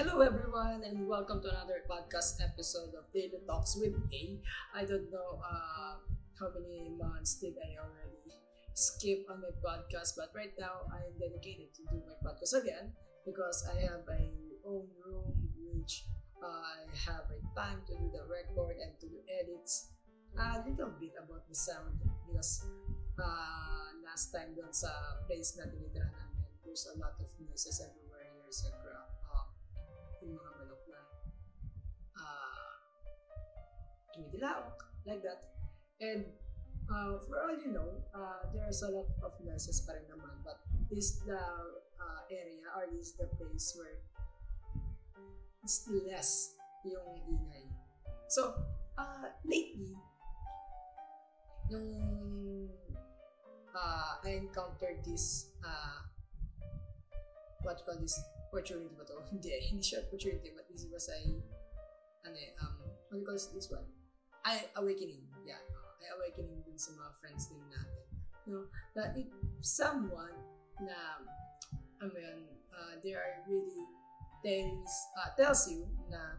Hello everyone and welcome to another podcast episode of Daily Talks with A. I don't know uh, how many months did I already skip on my podcast but right now I am dedicated to do my podcast again because I have my own room which I have a time to do the record and to do edits a little bit about the sound because uh, last time doon sa place na tinitirahan namin there's a lot of noises everywhere there's a crowd yung mga manok na uh, tumitilawak, like that. And uh, for all you know, uh, there's a lot of noises pa rin naman, but this the uh, area or this the place where it's less yung ingay. So, uh, lately, nung uh, I encountered this uh, what you call this opportunity ba to? hindi, hindi siya opportunity, but this was a, ano eh, um, what do you call this one? I, awakening. Yeah, uh, I awakening dun sa mga friends din natin. No, that if someone na, I mean, uh, they are really tells, uh, tells you na,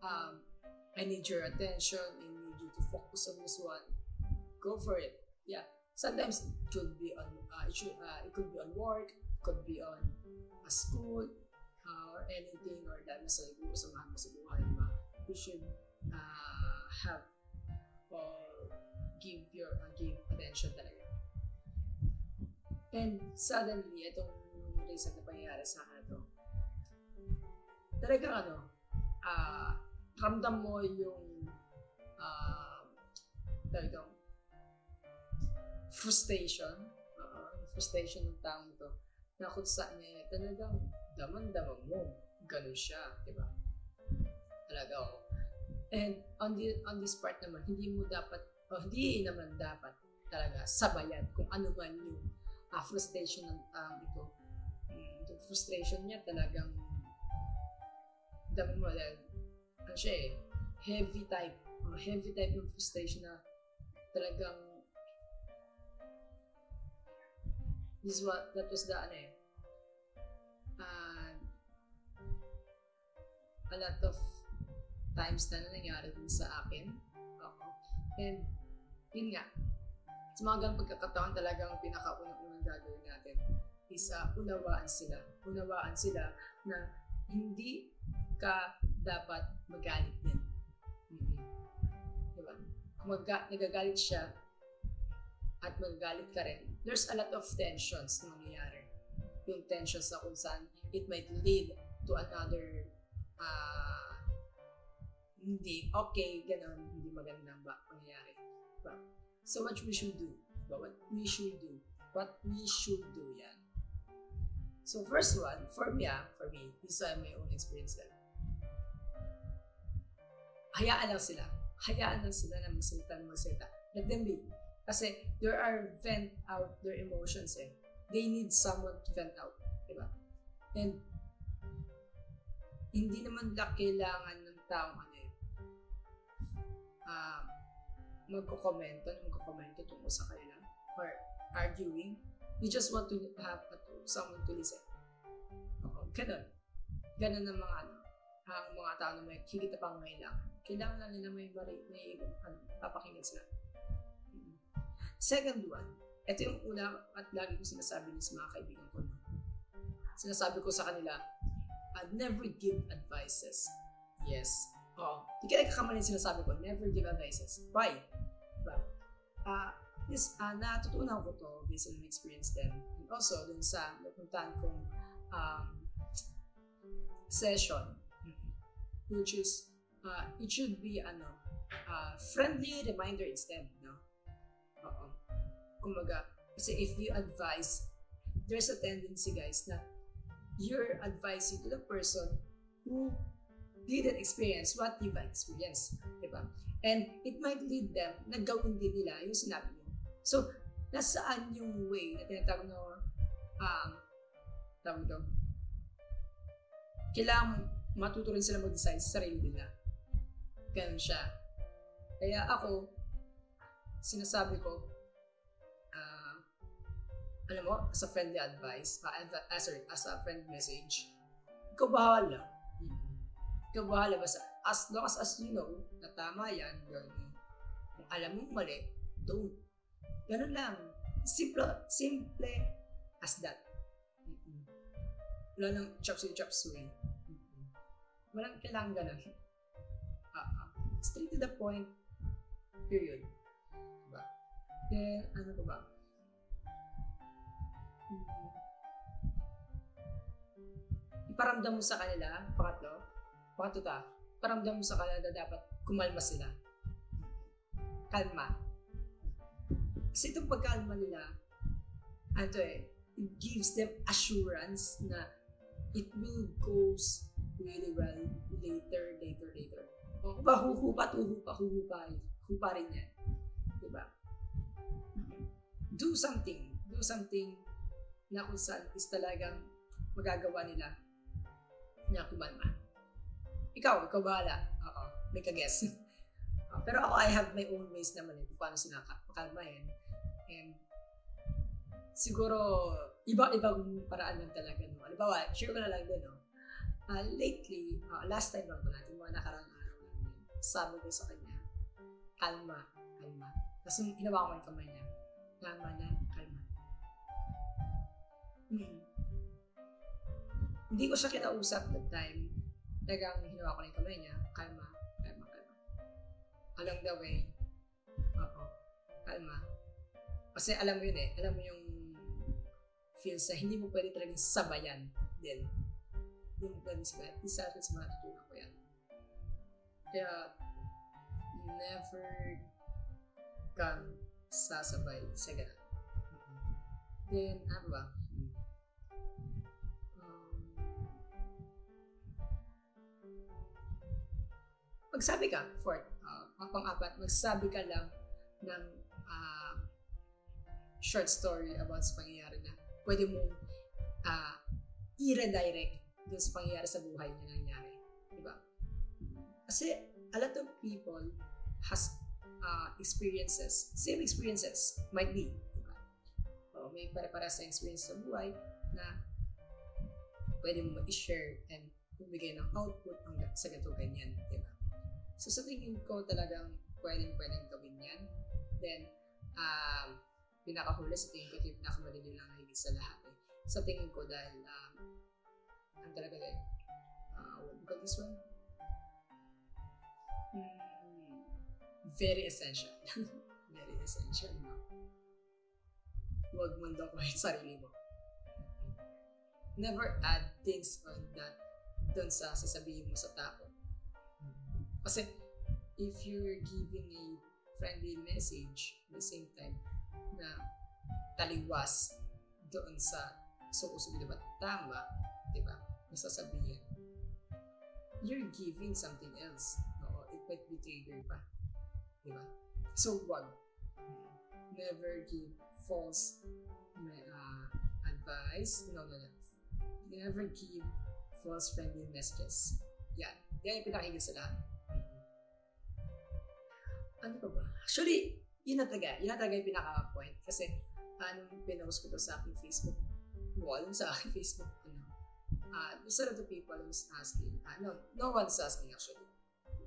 um, I need your attention, I need you to focus on this one, go for it. Yeah, sometimes it could be on, uh, it, should, uh, it could be on work, could be on a school, uh, or anything, or dahil nasa samahan mo sa buhay, di ba? You should uh, have or give your uh, give attention talaga. And suddenly, itong recent na pangyayari sa akin ito, talagang ano, uh, ramdam mo yung uh, talagang frustration, uh, frustration ng taong ito na kung saan eh, talagang daman-daman mo. Ganun siya, di ba? Talaga ako. And on, the, on this part naman, hindi mo dapat, o oh, hindi naman dapat talaga sabayan kung ano man yung uh, frustration ng um, ito. Yung frustration niya talagang dami mo dahil ano siya eh, heavy type. Uh, heavy type ng frustration na talagang this what that was the ano eh a lot of times na nangyari din sa akin Oo. and yun nga sa mga ganang pagkakataon talagang pinakaunang-unang gagawin natin is uh, unawaan sila unawaan sila na hindi ka dapat magalit din mm-hmm. diba kung mag- nagagalit siya at magagalit ka rin there's a lot of tensions na mangyayari. Yung tensions na kung saan it might lead to another uh, hindi okay, ganun, hindi magandang ba pangyayari. But, so what we should do? But what we should do? What we should do yan. So first one, for me ah, for me, this is my own experience din. Hayaan lang sila. Hayaan lang sila na magsalita na magsalita. Let them be. Kasi there are vent out their emotions eh. They need someone to vent out. Diba? And hindi naman lang kailangan ng taong ano eh, uh, magko-komento, magko-komento tungkol sa kanila or arguing. You just want to have a, someone to listen. Oo, ganun. Ganun ang mga ano, ang mga tao na may higit na pangangailangan. Kailangan lang nila may, may, may ano, papakinggan sila. Second one, ito yung una at lagi ko sinasabi niya sa mga kaibigan ko. Sinasabi ko sa kanila, I'd never give advices. Yes. Oo. Hindi ka nagkakamali sinasabi ko, never give advices. Why? Diba? Uh, this, uh, natutunan ko to based on my experience din. And also, dun sa napuntahan kong um, session, which is, uh, it should be, ano, uh, friendly reminder instead, no? Oo. Kumaga, kasi if you advise, there's a tendency guys na you're advising to the person who didn't experience what you've experienced. Diba? And it might lead them na gawin din nila yung sinabi mo. So, nasaan yung way na tinatawag na um, tawag ito, kailangan matuto rin sila mag-decide sa sarili nila. Ganun siya. Kaya ako, sinasabi ko, alam mo, as a friendly advice, uh, uh, sorry, as a friend message, ikaw bahala. Hmm. ikaw bahala basta as long as, as you know na tama yan, mo. Kung alam mong mali, don't. Ganun lang. Simple, simple as that. Mm-mm. Wala nang chop suey, chop suey. Mm-mm. Walang kailangan ganun. Ah, ah. Straight to the point. Period. Diba? Then, ano ba ba? Iparamdam mo sa kanila, pangatlo, pangatlo ta, paramdam mo sa kanila na dapat kumalma sila. Kalma. Kasi itong pagkalma nila, ano eh, it gives them assurance na it will goes really well later, later, later. O ba, huhupa, huhupa, huhupa, hupa rin yan. Diba? Do something. Do something na kung saan is talagang magagawa nila na kumalma. Ikaw, ikaw bahala. Oo, may ka-guess. Uh, pero ako, I have my own ways naman eh, kung paano sila makalma yan. And siguro, iba-ibang paraan lang talaga. No? Halimbawa, share ko na lang din, no? Uh, lately, uh, last time lang ko natin, mga nakarang araw sabi ko sa kanya, kalma, kalma. Tapos yung hinawa ko yung kamay niya, kalma na, kalma. Hmm. Hindi ko siya kinausap that time. Talagang hinawa ko na yung kamay niya, kalma, kalma, kalma. Along the way, oo, kalma. Kasi alam mo yun eh, alam mo yung feels na hindi mo pwede talagang sabayan din. Hindi mo pwede sabayan. Isa rin sa mga tutunan ko yan. Kaya, never kang sasabay sa ganun. Then, ano ba? Magsabi ka, fourth, uh, pang-apat, magsabi ka lang ng uh, short story about sa pangyayari na pwede mong uh, i-redirect dun sa pangyayari sa buhay niya nangyari. Diba? Kasi a lot of people has uh, experiences, same experiences, might be. Diba? O, may pare-para sa experience sa buhay na pwede mo i-share and bumigay ng output hanggang sa ganito ganyan. Diba? So sa tingin ko talagang pwedeng pwedeng gawin yan. Then, um, pinakahuli sa tingin ko ito yung pinakamadali lang higit sa lahat. Eh. Sa tingin ko dahil, um, ang talaga eh, uh, what do this one? Hmm, very essential. very essential, no? Huwag ko yung sarili mo. Never add things on that doon sa sasabihin mo sa tao. Kasi, if you're giving a friendly message at the same time na taliwas doon sa so uso di ba? Tama di ba? Nasasabihin you're giving something else. Oo it might be trigger pa di ba? So wag. Never give false uh, advice. No no no. Never give false friendly messages. Yan. Yan yung pinakinggan sa lahat ano pa ba? Actually, yun na talaga. Yun na talaga yung pinaka-point. Kasi, anong pinost ko to sa aking Facebook wall, sa aking Facebook, ano, uh, there's a lot of people who's asking, uh, no, no one's asking actually,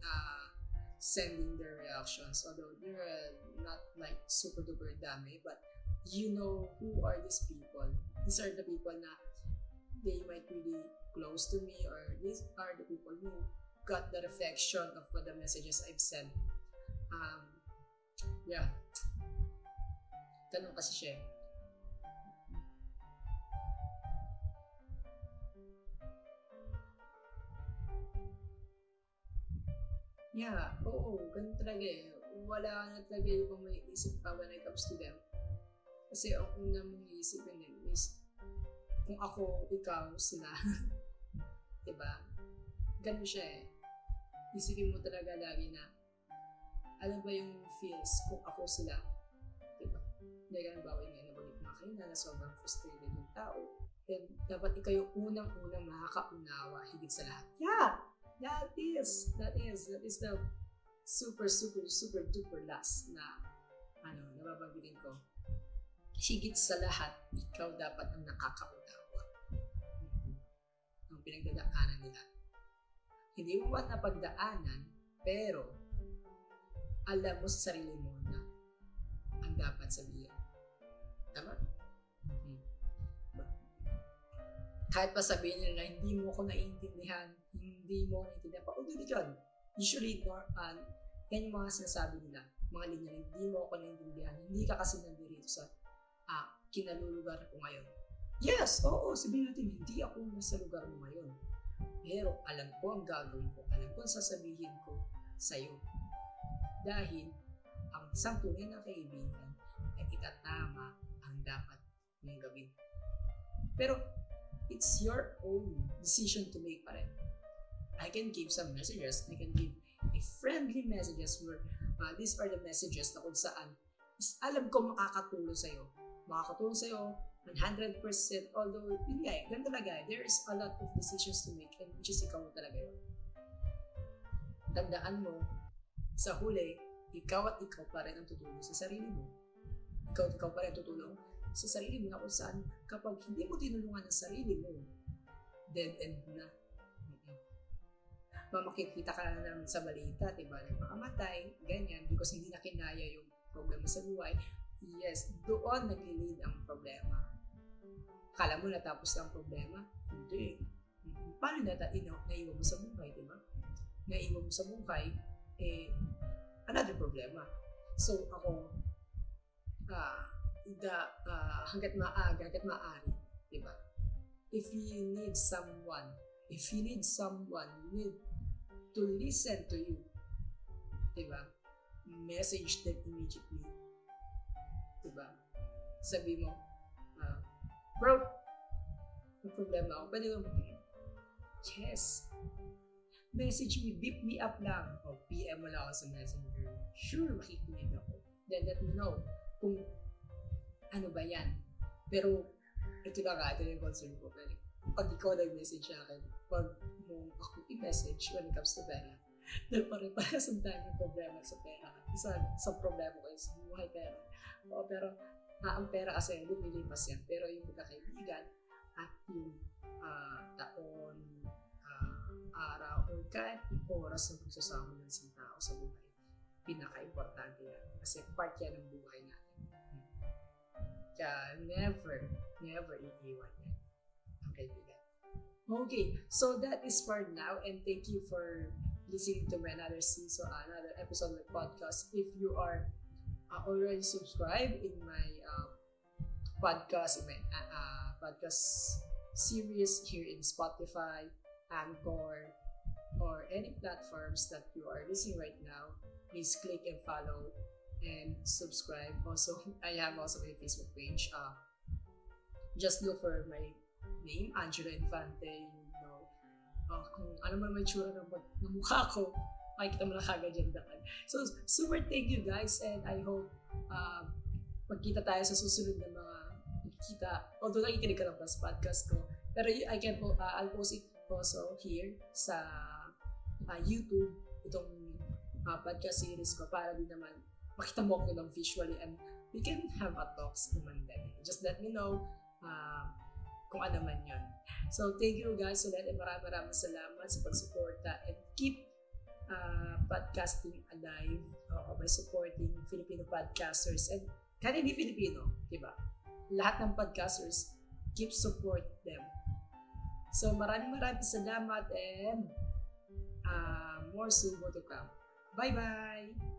uh, sending their reactions, although they're not like super duper dami, but you know who are these people. These are the people na they might really close to me or these are the people who got the reflection of what the messages I've sent um, yeah. Ganun kasi siya eh. Yeah, oo, ganun talaga eh. Wala na talaga ibang may isip pa when it comes to them. Kasi ang una mong iisipin eh, is kung ako, ikaw, sila. diba? Ganun siya eh. Isipin mo talaga lagi na alam ba yung feels kung ako sila? Diba? Hindi ka nagbawa yung nabanggit mga kayo na sobrang frustrated yung tao. Then, dapat ikaw yung unang-unang makakaunawa higit sa lahat. Yeah! That is, that is, that is the super, super, super duper last na ano, nababanggitin ko. Higit sa lahat, ikaw dapat ang nakakaunawa. Mm-hmm. Ang pinagdadaanan nila. hindi mo man napagdaanan, pero alam mo sa sarili mo na ang dapat sabihin. Tama? Mm-hmm. Kahit pa sabihin nila na hindi mo ako naiintindihan, hindi mo naiintindihan, paulit yun. Usually, nor, uh, yan yung mga sinasabi nila, mga linya na hindi mo ako naiintindihan, hindi ka kasi nandito sa uh, kinalulugar ko ngayon. Yes, oo, sabihin natin, hindi ako nasa lugar mo ngayon. Pero alam ko ang gagawin ko, alam ko ang sasabihin ko sa'yo. Dahil ang isang tunay na kaibigan ay itatama ang dapat mong gawin. Pero it's your own decision to make pa rin. I can give some messages, I can give a friendly messages where uh, these are the messages na kung saan is alam ko makakatulong sa'yo. Makakatulong sa'yo 100%. Although, yun eh, ganun talaga. There is a lot of decisions to make and which is ikaw talaga yun. Tandaan mo, sa huli, ikaw at ikaw pa rin ang tutulong sa sarili mo. Ikaw at ikaw pa rin tutulong sa sarili mo na kung saan kapag hindi mo tinulungan ang sarili mo, dead end na. Mamakikita ka na naman sa balita, diba? Nagpakamatay, ganyan, because hindi na kinaya yung problema sa buhay. Yes, doon nagli-lead ang problema. Kala mo natapos na ang problema? Hindi. Paano na naiwan mo sa buhay, di ba? Naiwan mo sa buhay, eh. So, ako, uh, the, uh, hanggat maaga, hanggat maaari, di ba? If you need someone, if you need someone, you need to listen to you, di ba? Message them immediately. Di ba? Sabi mo, uh, bro, may problema ako. Pwede mag Yes. Message me, beep me up lang. O PM mo lang ako sa messenger. Sure, makikinig ako. Then let me know kung ano ba yan. Pero, ito na nga, ito yung concern ko. Pag ikaw nag-message sa akin, pag mo ako i-message when it comes to pera, dahil pare-para sa yung problema sa pera. Isa sa problema ko is buhay pera. Oo, pero uh, ang pera kasi lumilipas yan. Pero yung magkakaibigan at yung kahit yung oras na ng isang tao sa buhay, pinaka-importante yan. Kasi part yan ng buhay natin. Kaya never, never iiwan yan ang kaibigan. Okay, so that is for now and thank you for listening to my another season, another episode of the podcast. If you are uh, already subscribed in my uh, podcast, in my uh, uh, podcast series here in Spotify, Anchor, or any platforms that you are listening right now, please click and follow and subscribe. Also, I have also my Facebook page. Uh, just look for my name, Angelo Infante, you know, uh, kung ano man may tsura ng, ng mukha ko, makikita mo na kagad yan daan. So, super thank you guys and I hope uh, magkita tayo sa susunod na mga kita. Although nakikinig ka lang sa podcast ko. Pero I can uh, I'll post it also here sa uh, YouTube itong uh, podcast series ko para din naman makita mo ako ng visually and we can have a talks naman din. Just let me know uh, kung ano man yun. So, thank you guys ulit and maraming maraming salamat sa pagsuporta and keep uh, podcasting alive uh, by supporting Filipino podcasters and kahit hindi Filipino, di ba? Lahat ng podcasters, keep support them. So, maraming maraming salamat and a more silver to come. Bye bye!